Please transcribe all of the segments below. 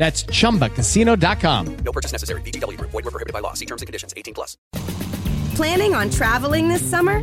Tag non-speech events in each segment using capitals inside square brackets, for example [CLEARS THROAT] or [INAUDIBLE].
That's chumbacasino.com. No purchase necessary. VGW Group. Void were prohibited by law. See terms and conditions. 18 plus. Planning on traveling this summer?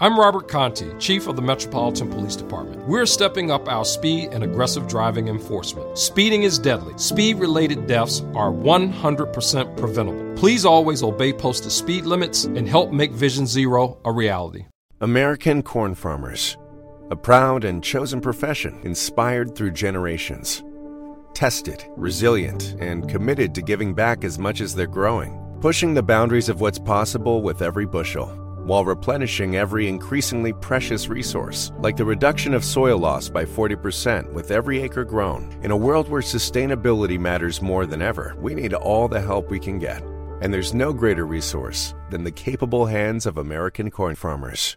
I'm Robert Conti, Chief of the Metropolitan Police Department. We're stepping up our speed and aggressive driving enforcement. Speeding is deadly. Speed related deaths are 100% preventable. Please always obey posted speed limits and help make Vision Zero a reality. American corn farmers, a proud and chosen profession inspired through generations. Tested, resilient, and committed to giving back as much as they're growing, pushing the boundaries of what's possible with every bushel while replenishing every increasingly precious resource, like the reduction of soil loss by 40% with every acre grown. In a world where sustainability matters more than ever, we need all the help we can get. And there's no greater resource than the capable hands of American corn farmers.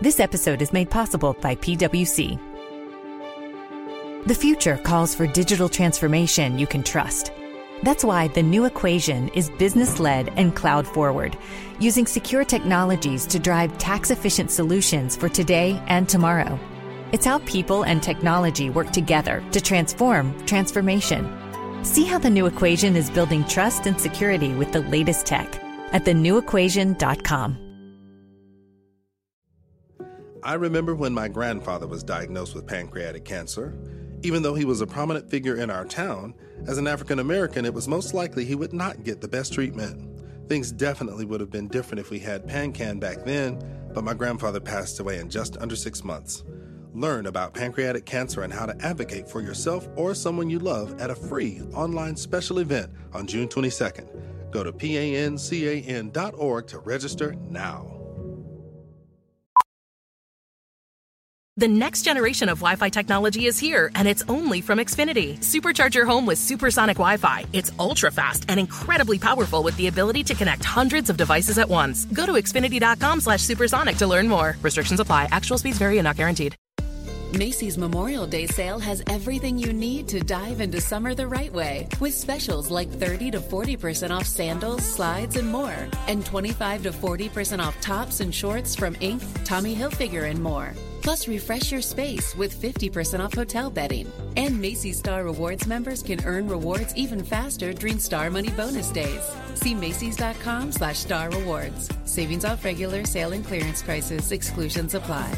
This episode is made possible by PwC. The future calls for digital transformation you can trust. That's why the new equation is business led and cloud forward, using secure technologies to drive tax efficient solutions for today and tomorrow. It's how people and technology work together to transform transformation. See how the new equation is building trust and security with the latest tech at thenewequation.com. I remember when my grandfather was diagnosed with pancreatic cancer. Even though he was a prominent figure in our town, as an African American, it was most likely he would not get the best treatment. Things definitely would have been different if we had PanCan back then, but my grandfather passed away in just under six months. Learn about pancreatic cancer and how to advocate for yourself or someone you love at a free online special event on June 22nd. Go to pancan.org to register now. The next generation of Wi Fi technology is here, and it's only from Xfinity. Supercharge your home with supersonic Wi Fi. It's ultra fast and incredibly powerful with the ability to connect hundreds of devices at once. Go to xfinity.com slash supersonic to learn more. Restrictions apply. Actual speeds vary and not guaranteed. Macy's Memorial Day sale has everything you need to dive into summer the right way, with specials like 30 to 40% off sandals, slides, and more, and 25 to 40% off tops and shorts from Inc., Tommy Hilfiger, and more. Plus, refresh your space with 50% off hotel bedding. And Macy's Star Rewards members can earn rewards even faster during Star Money bonus days. See Macy's.com slash Star Rewards. Savings off regular sale and clearance prices. Exclusions apply.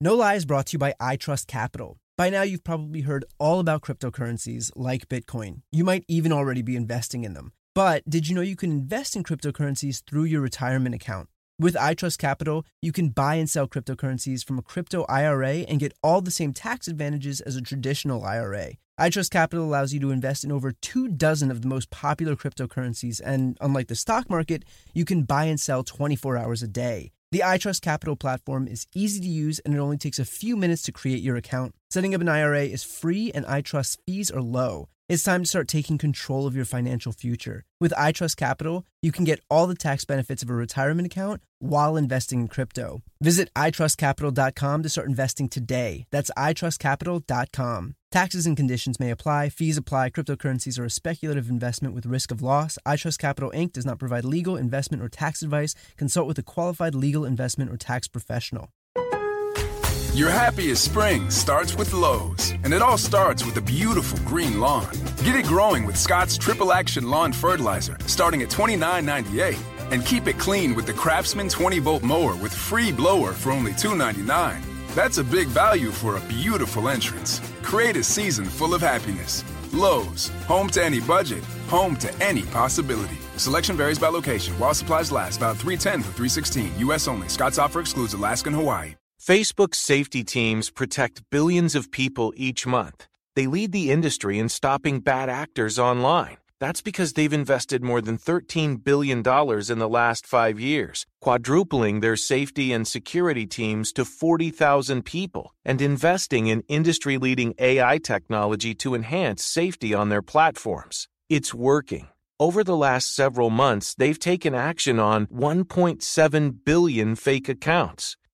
No Lie is brought to you by iTrust Capital. By now, you've probably heard all about cryptocurrencies like Bitcoin. You might even already be investing in them. But did you know you can invest in cryptocurrencies through your retirement account? With iTrust Capital, you can buy and sell cryptocurrencies from a crypto IRA and get all the same tax advantages as a traditional IRA. iTrust Capital allows you to invest in over two dozen of the most popular cryptocurrencies, and unlike the stock market, you can buy and sell 24 hours a day. The iTrust Capital platform is easy to use and it only takes a few minutes to create your account. Setting up an IRA is free and iTrust fees are low. It's time to start taking control of your financial future. With iTrust Capital, you can get all the tax benefits of a retirement account while investing in crypto. Visit itrustcapital.com to start investing today. That's itrustcapital.com. Taxes and conditions may apply. Fees apply. Cryptocurrencies are a speculative investment with risk of loss. iTrust Capital Inc. does not provide legal, investment, or tax advice. Consult with a qualified legal investment or tax professional. Your happiest spring starts with Lowe's, and it all starts with a beautiful green lawn. Get it growing with Scott's Triple Action Lawn Fertilizer, starting at $29.98. And keep it clean with the Craftsman 20 volt mower with free blower for only $2.99. That's a big value for a beautiful entrance. Create a season full of happiness. Lowe's, home to any budget, home to any possibility. Selection varies by location. While supplies last, about 310 through 316. U.S. only. Scott's offer excludes Alaska and Hawaii. Facebook's safety teams protect billions of people each month. They lead the industry in stopping bad actors online. That's because they've invested more than $13 billion in the last five years, quadrupling their safety and security teams to 40,000 people, and investing in industry leading AI technology to enhance safety on their platforms. It's working. Over the last several months, they've taken action on 1.7 billion fake accounts.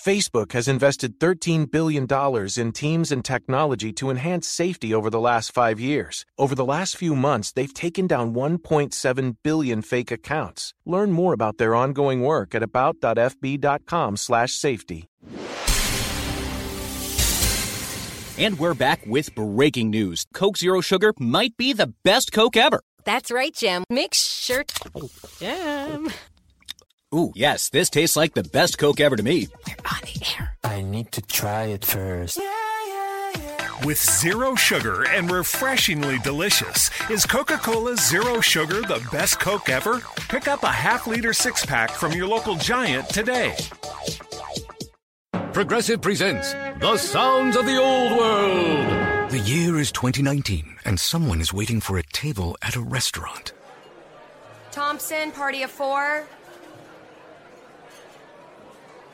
Facebook has invested $13 billion in teams and technology to enhance safety over the last five years. Over the last few months, they've taken down 1.7 billion fake accounts. Learn more about their ongoing work at about.fb.com slash safety. And we're back with breaking news. Coke Zero Sugar might be the best Coke ever. That's right, Jim. Make sure. Oh, Jim. Ooh, yes, this tastes like the best Coke ever to me. We're on the air. I need to try it first. With zero sugar and refreshingly delicious, is Coca Cola Zero Sugar the best Coke ever? Pick up a half liter six pack from your local giant today. Progressive presents The Sounds of the Old World. The year is 2019, and someone is waiting for a table at a restaurant. Thompson, party of four.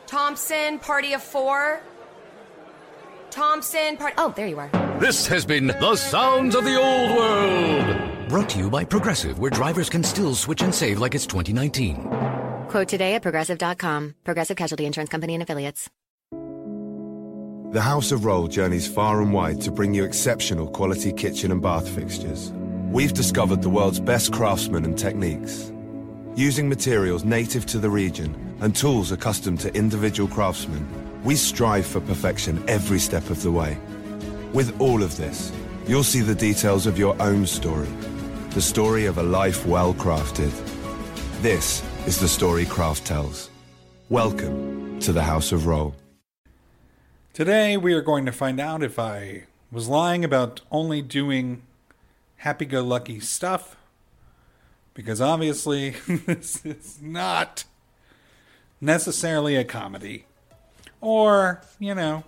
Thompson, party of four. Thompson, part. Oh, there you are. This has been The Sounds of the Old World. Brought to you by Progressive, where drivers can still switch and save like it's 2019. Quote today at progressive.com. Progressive Casualty Insurance Company and Affiliates. The House of Rohl journeys far and wide to bring you exceptional quality kitchen and bath fixtures. We've discovered the world's best craftsmen and techniques. Using materials native to the region and tools accustomed to individual craftsmen, we strive for perfection every step of the way. With all of this, you'll see the details of your own story, the story of a life well crafted. This is the story Craft tells. Welcome to the House of Rohl. Today we are going to find out if I was lying about only doing happy go lucky stuff. Because obviously, [LAUGHS] this is not necessarily a comedy. Or, you know,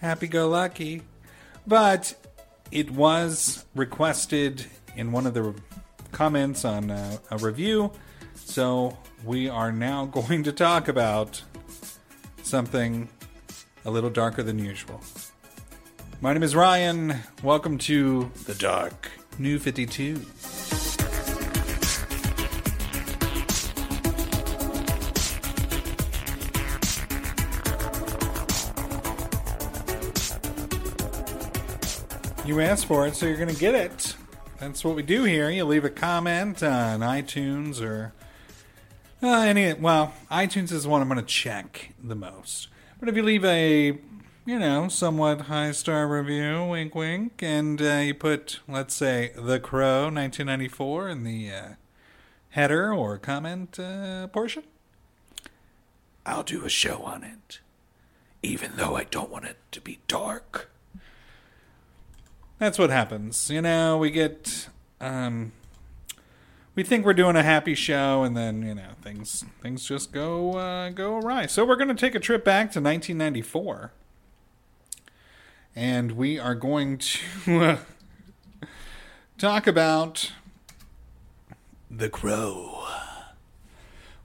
happy go lucky. But it was requested in one of the comments on a, a review. So we are now [LAUGHS] going to talk about something a little darker than usual. My name is Ryan. Welcome to The Dark New 52. You asked for it, so you're going to get it. That's what we do here. You leave a comment on iTunes or uh, any. Well, iTunes is the one I'm going to check the most. But if you leave a, you know, somewhat high star review, wink wink, and uh, you put, let's say, The Crow 1994 in the uh, header or comment uh, portion, I'll do a show on it. Even though I don't want it to be dark that's what happens. You know, we get um we think we're doing a happy show and then, you know, things things just go uh go awry. So we're going to take a trip back to 1994. And we are going [LAUGHS] to uh, talk about The Crow.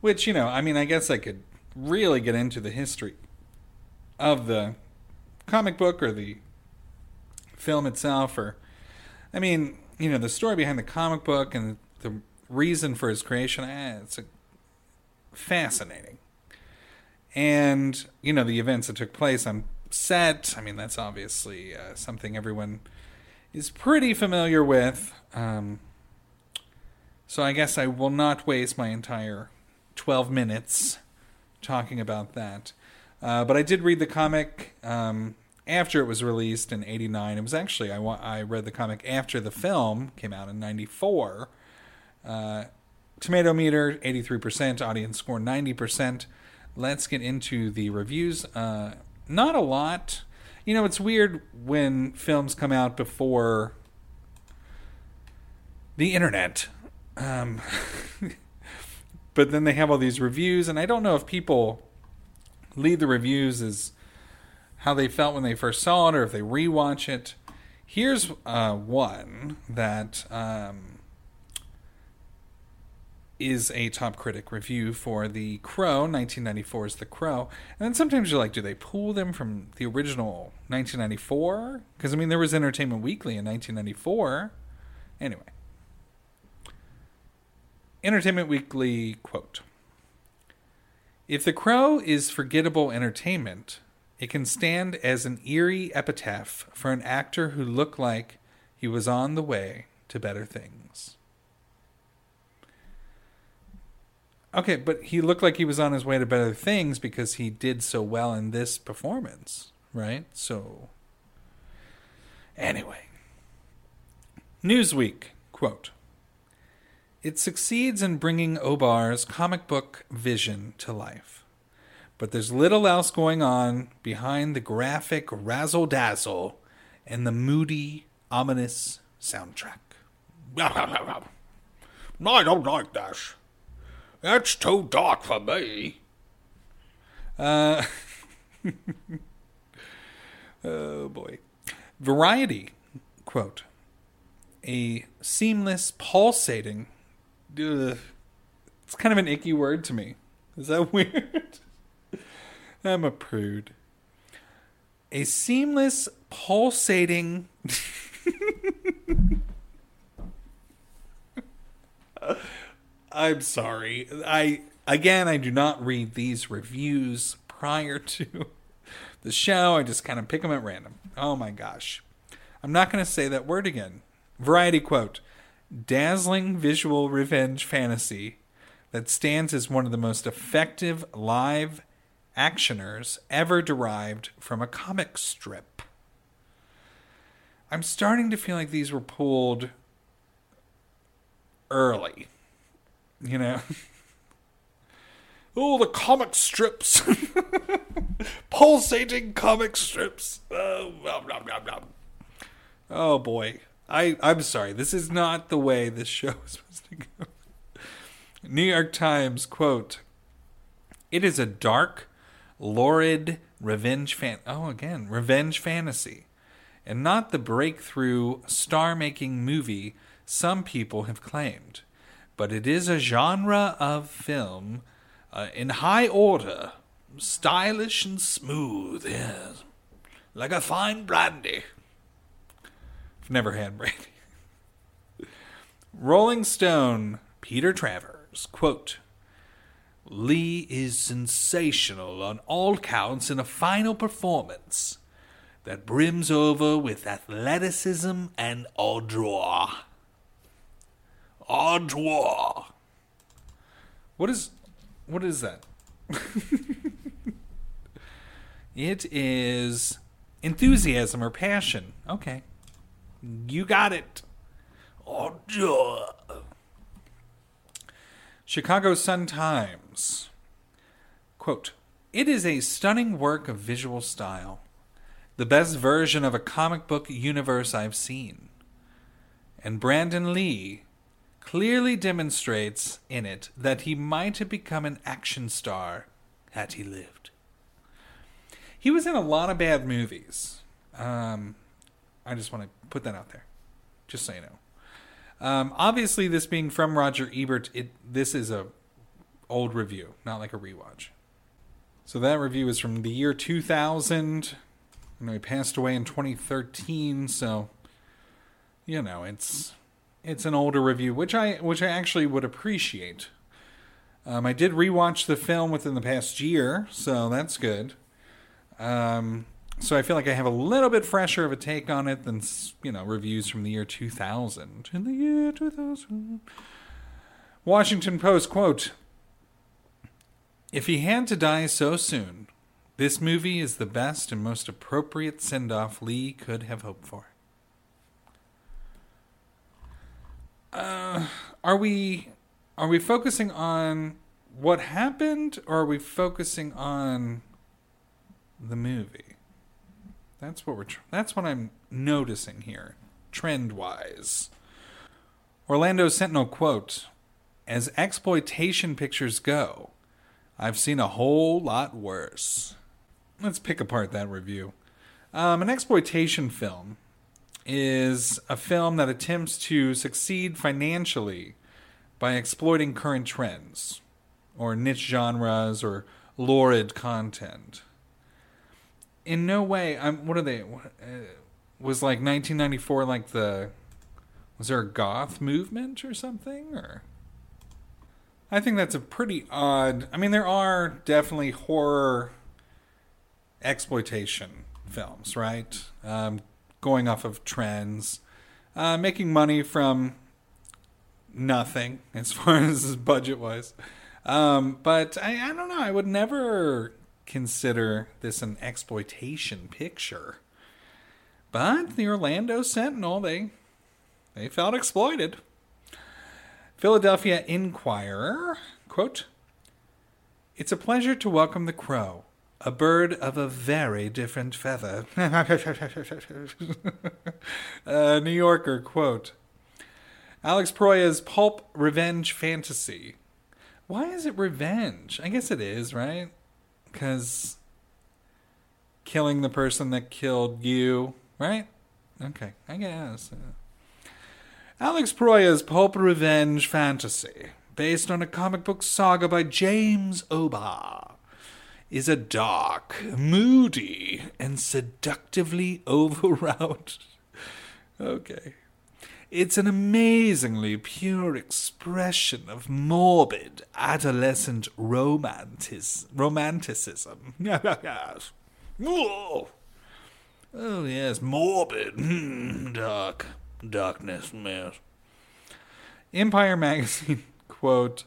Which, you know, I mean, I guess I could really get into the history of the comic book or the film itself or I mean, you know, the story behind the comic book and the reason for his creation, eh, it's a, fascinating. And, you know, the events that took place on set, I mean, that's obviously uh, something everyone is pretty familiar with. Um, so I guess I will not waste my entire 12 minutes talking about that. Uh, but I did read the comic. Um, after it was released in 89 it was actually i, I read the comic after the film came out in 94 uh, tomato meter 83% audience score 90% let's get into the reviews. Uh, not a lot. You know it's weird when films come out before the internet um, [LAUGHS] but then they have all these reviews and i don't know if people leave the reviews as how they felt when they first saw it or if they rewatch it. Here's uh, one that um, is a top critic review for The Crow, 1994's The Crow. And then sometimes you're like, do they pull them from the original 1994? Because, I mean, there was Entertainment Weekly in 1994. Anyway. Entertainment Weekly quote If The Crow is forgettable entertainment, it can stand as an eerie epitaph for an actor who looked like he was on the way to better things. Okay, but he looked like he was on his way to better things because he did so well in this performance, right? So, anyway. Newsweek, quote It succeeds in bringing O'Barr's comic book vision to life but there's little else going on behind the graphic razzle dazzle and the moody, ominous soundtrack. [LAUGHS] I don't like this. It's too dark for me. Uh, [LAUGHS] oh boy. Variety, quote, a seamless, pulsating. Ugh, it's kind of an icky word to me. Is that [LAUGHS] weird? I'm a prude. A seamless, pulsating. [LAUGHS] I'm sorry. I again I do not read these reviews prior to the show. I just kind of pick them at random. Oh my gosh. I'm not going to say that word again. Variety quote Dazzling visual revenge fantasy that stands as one of the most effective live actioners ever derived from a comic strip. I'm starting to feel like these were pulled early. You know? oh, the comic strips. [LAUGHS] Pulsating comic strips. Oh, nom, nom, nom, oh boy. I, I'm sorry. This is not the way this show is supposed to go. New York Times quote It is a dark, lurid revenge fan oh again revenge fantasy and not the breakthrough star-making movie some people have claimed but it is a genre of film uh, in high order stylish and smooth yes like a fine brandy I've never had brandy. [LAUGHS] Rolling Stone, Peter Travers, quote, Lee is sensational on all counts in a final performance that brims over with athleticism and ardor. Ardor. What is what is that? [LAUGHS] it is enthusiasm or passion. Okay. You got it. Ardor. Chicago Sun Times. Quote, It is a stunning work of visual style. The best version of a comic book universe I've seen. And Brandon Lee clearly demonstrates in it that he might have become an action star had he lived. He was in a lot of bad movies. Um, I just want to put that out there, just so you know. Um, obviously, this being from Roger Ebert, it this is a old review, not like a rewatch. So that review is from the year 2000. You know, he passed away in 2013, so you know it's it's an older review, which I which I actually would appreciate. Um, I did rewatch the film within the past year, so that's good. Um, so I feel like I have a little bit fresher of a take on it than you know reviews from the year 2000. In the year 2000, Washington Post quote: If he had to die so soon, this movie is the best and most appropriate send-off Lee could have hoped for. Uh, are we are we focusing on what happened, or are we focusing on the movie? That's what we're. Tr- that's what I'm noticing here, trend wise. Orlando Sentinel quote: "As exploitation pictures go, I've seen a whole lot worse." Let's pick apart that review. Um, an exploitation film is a film that attempts to succeed financially by exploiting current trends, or niche genres, or lurid content in no way. I'm. What are they? What, uh, was like 1994 like the was there a goth movement or something or I think that's a pretty odd. I mean, there are definitely horror exploitation films, right? Um, going off of trends, uh, making money from nothing [LAUGHS] as far as budget wise. Um, but I, I don't know. I would never consider this an exploitation picture. But the Orlando Sentinel, they they felt exploited. Philadelphia Inquirer, quote, It's a pleasure to welcome the crow, a bird of a very different feather. [LAUGHS] uh, New Yorker, quote, Alex Proyas' pulp revenge fantasy. Why is it revenge? I guess it is, right? Because killing the person that killed you, right? Okay, I guess. Alex Proyas' pulp revenge fantasy, based on a comic book saga by James O'Barr, is a dark, moody, and seductively [LAUGHS] overwrought. Okay. It's an amazingly pure expression of morbid adolescent romantis- romanticism. [LAUGHS] yes. Oh. oh, yes, morbid, hmm, dark, darkness, yes. Empire Magazine, [LAUGHS] quote,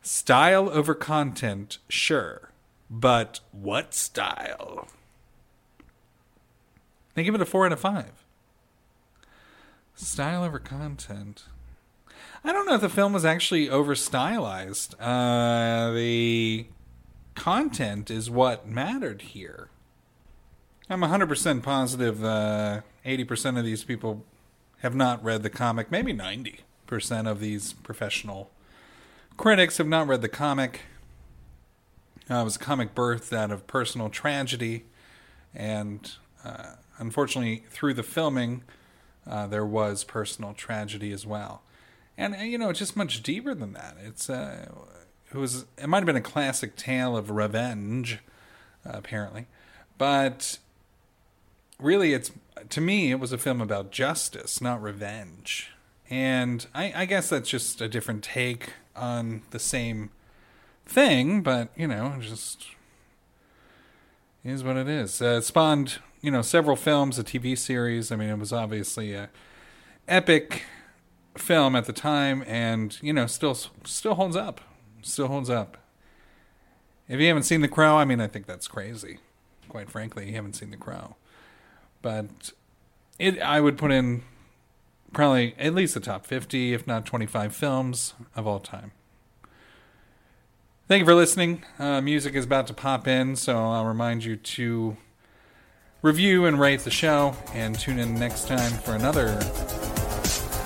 style over content, sure, but what style? They give it a four out of five. Style over content. I don't know if the film was actually over stylized. Uh, the content is what mattered here. I'm 100% positive uh, 80% of these people have not read the comic. Maybe 90% of these professional critics have not read the comic. Uh, it was a comic birthed out of personal tragedy. And uh, unfortunately, through the filming, uh, there was personal tragedy as well. And uh, you know, it's just much deeper than that. It's uh, it was it might have been a classic tale of revenge, uh, apparently, but really, it's to me, it was a film about justice, not revenge. And I, I guess that's just a different take on the same thing, but you know, just is what it is. Uh, spawned, you know, several films, a TV series. I mean, it was obviously a epic film at the time, and you know, still still holds up. Still holds up. If you haven't seen The Crow, I mean, I think that's crazy. Quite frankly, you haven't seen The Crow, but it I would put in probably at least the top 50, if not 25 films of all time. Thank you for listening. Uh, music is about to pop in, so I'll remind you to review and rate the show and tune in next time for another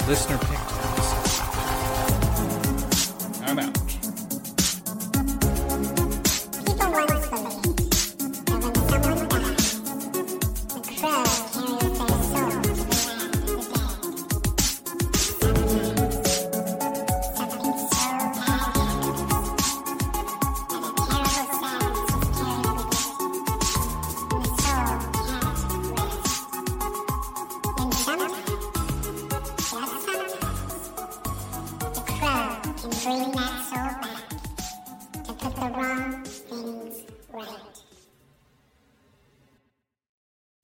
listener pick.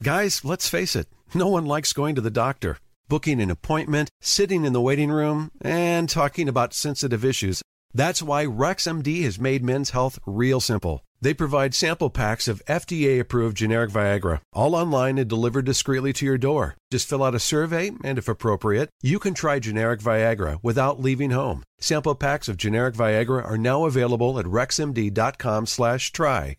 Guys, let's face it, no one likes going to the doctor, booking an appointment, sitting in the waiting room, and talking about sensitive issues. That's why RexMD has made men's health real simple. They provide sample packs of FDA approved generic Viagra, all online and delivered discreetly to your door. Just fill out a survey, and if appropriate, you can try generic Viagra without leaving home. Sample packs of generic Viagra are now available at rexmd.com slash try.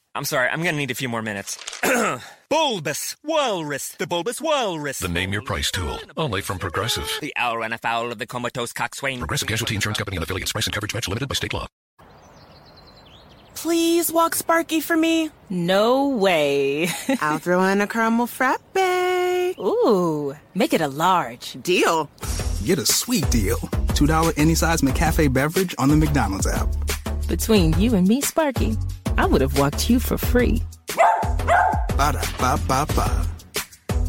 I'm sorry, I'm gonna need a few more minutes. [CLEARS THROAT] bulbous Walrus, the Bulbous Walrus. The name your price tool, only from Progressive. The owl ran afoul of the comatose coxswain. Progressive Casualty Insurance Company and affiliates. Price and coverage match limited by state law. Please walk Sparky for me. No way. [LAUGHS] I'll throw in a caramel frappe. Ooh, make it a large. Deal. Get a sweet deal. $2 any size McCafe beverage on the McDonald's app. Between you and me, Sparky, I would have walked you for free. Ba-da-ba-ba-ba.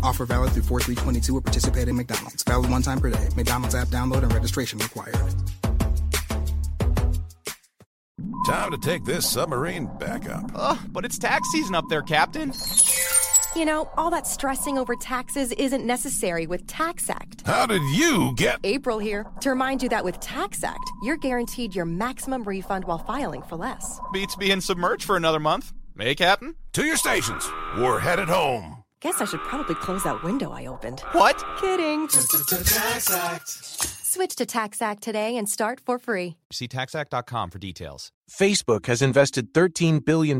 Offer valid through 4322 at participating McDonald's. Valid one time per day. McDonald's app download and registration required. Time to take this submarine back up. Ugh, but it's tax season up there, Captain. You know, all that stressing over taxes isn't necessary with TaxAct. How did you get. April here to remind you that with TaxAct, you're guaranteed your maximum refund while filing for less. Beats being submerged for another month. Hey, Captain? To your stations. We're headed home. Guess I should probably close that window I opened. What? Kidding. TaxAct. Switch to TaxAct today and start for free. See taxact.com for details. Facebook has invested $13 billion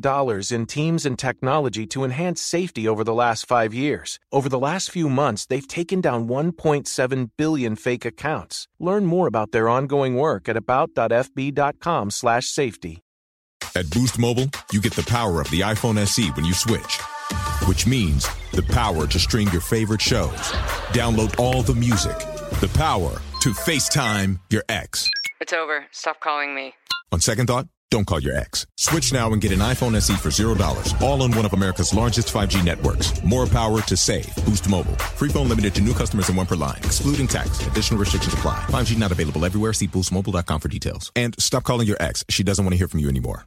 in teams and technology to enhance safety over the last five years. Over the last few months, they've taken down 1.7 billion fake accounts. Learn more about their ongoing work at about.fb.com slash safety. At Boost Mobile, you get the power of the iPhone SE when you switch, which means the power to stream your favorite shows, download all the music, the power to FaceTime your ex. It's over. Stop calling me. On second thought, don't call your ex. Switch now and get an iPhone SE for $0, all on one of America's largest 5G networks. More power to save. Boost Mobile. Free phone limited to new customers and one per line, excluding tax. Additional restrictions apply. 5G not available everywhere. See boostmobile.com for details. And stop calling your ex. She doesn't want to hear from you anymore.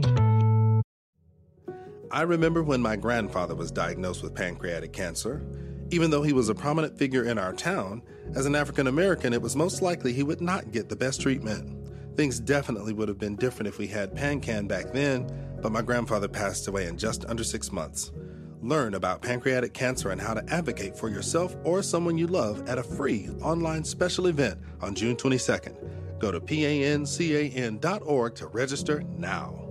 I remember when my grandfather was diagnosed with pancreatic cancer. Even though he was a prominent figure in our town, as an African American, it was most likely he would not get the best treatment. Things definitely would have been different if we had PanCan back then, but my grandfather passed away in just under six months. Learn about pancreatic cancer and how to advocate for yourself or someone you love at a free online special event on June 22nd. Go to pancan.org to register now.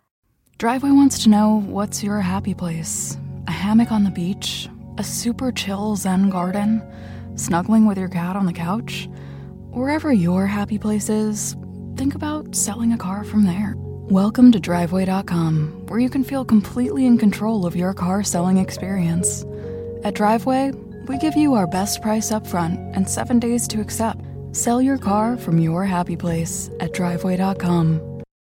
Driveway wants to know what's your happy place? A hammock on the beach? A super chill Zen garden? Snuggling with your cat on the couch? Wherever your happy place is, think about selling a car from there. Welcome to Driveway.com, where you can feel completely in control of your car selling experience. At Driveway, we give you our best price up front and seven days to accept. Sell your car from your happy place at Driveway.com.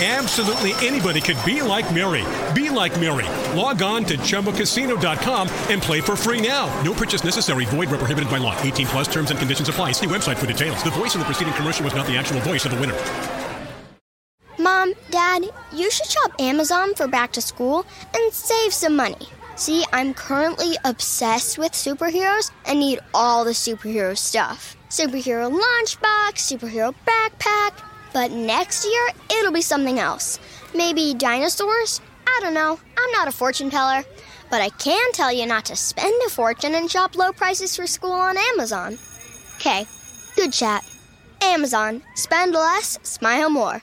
Absolutely anybody could be like Mary. Be like Mary. Log on to ChumbaCasino.com and play for free now. No purchase necessary. Void where prohibited by law. 18 plus terms and conditions apply. See website for details. The voice in the preceding commercial was not the actual voice of the winner. Mom, Dad, you should shop Amazon for back to school and save some money. See, I'm currently obsessed with superheroes and need all the superhero stuff. Superhero lunchbox, superhero backpack. But next year, it'll be something else. Maybe dinosaurs? I don't know. I'm not a fortune teller. But I can tell you not to spend a fortune and shop low prices for school on Amazon. Okay, good chat. Amazon. Spend less, smile more.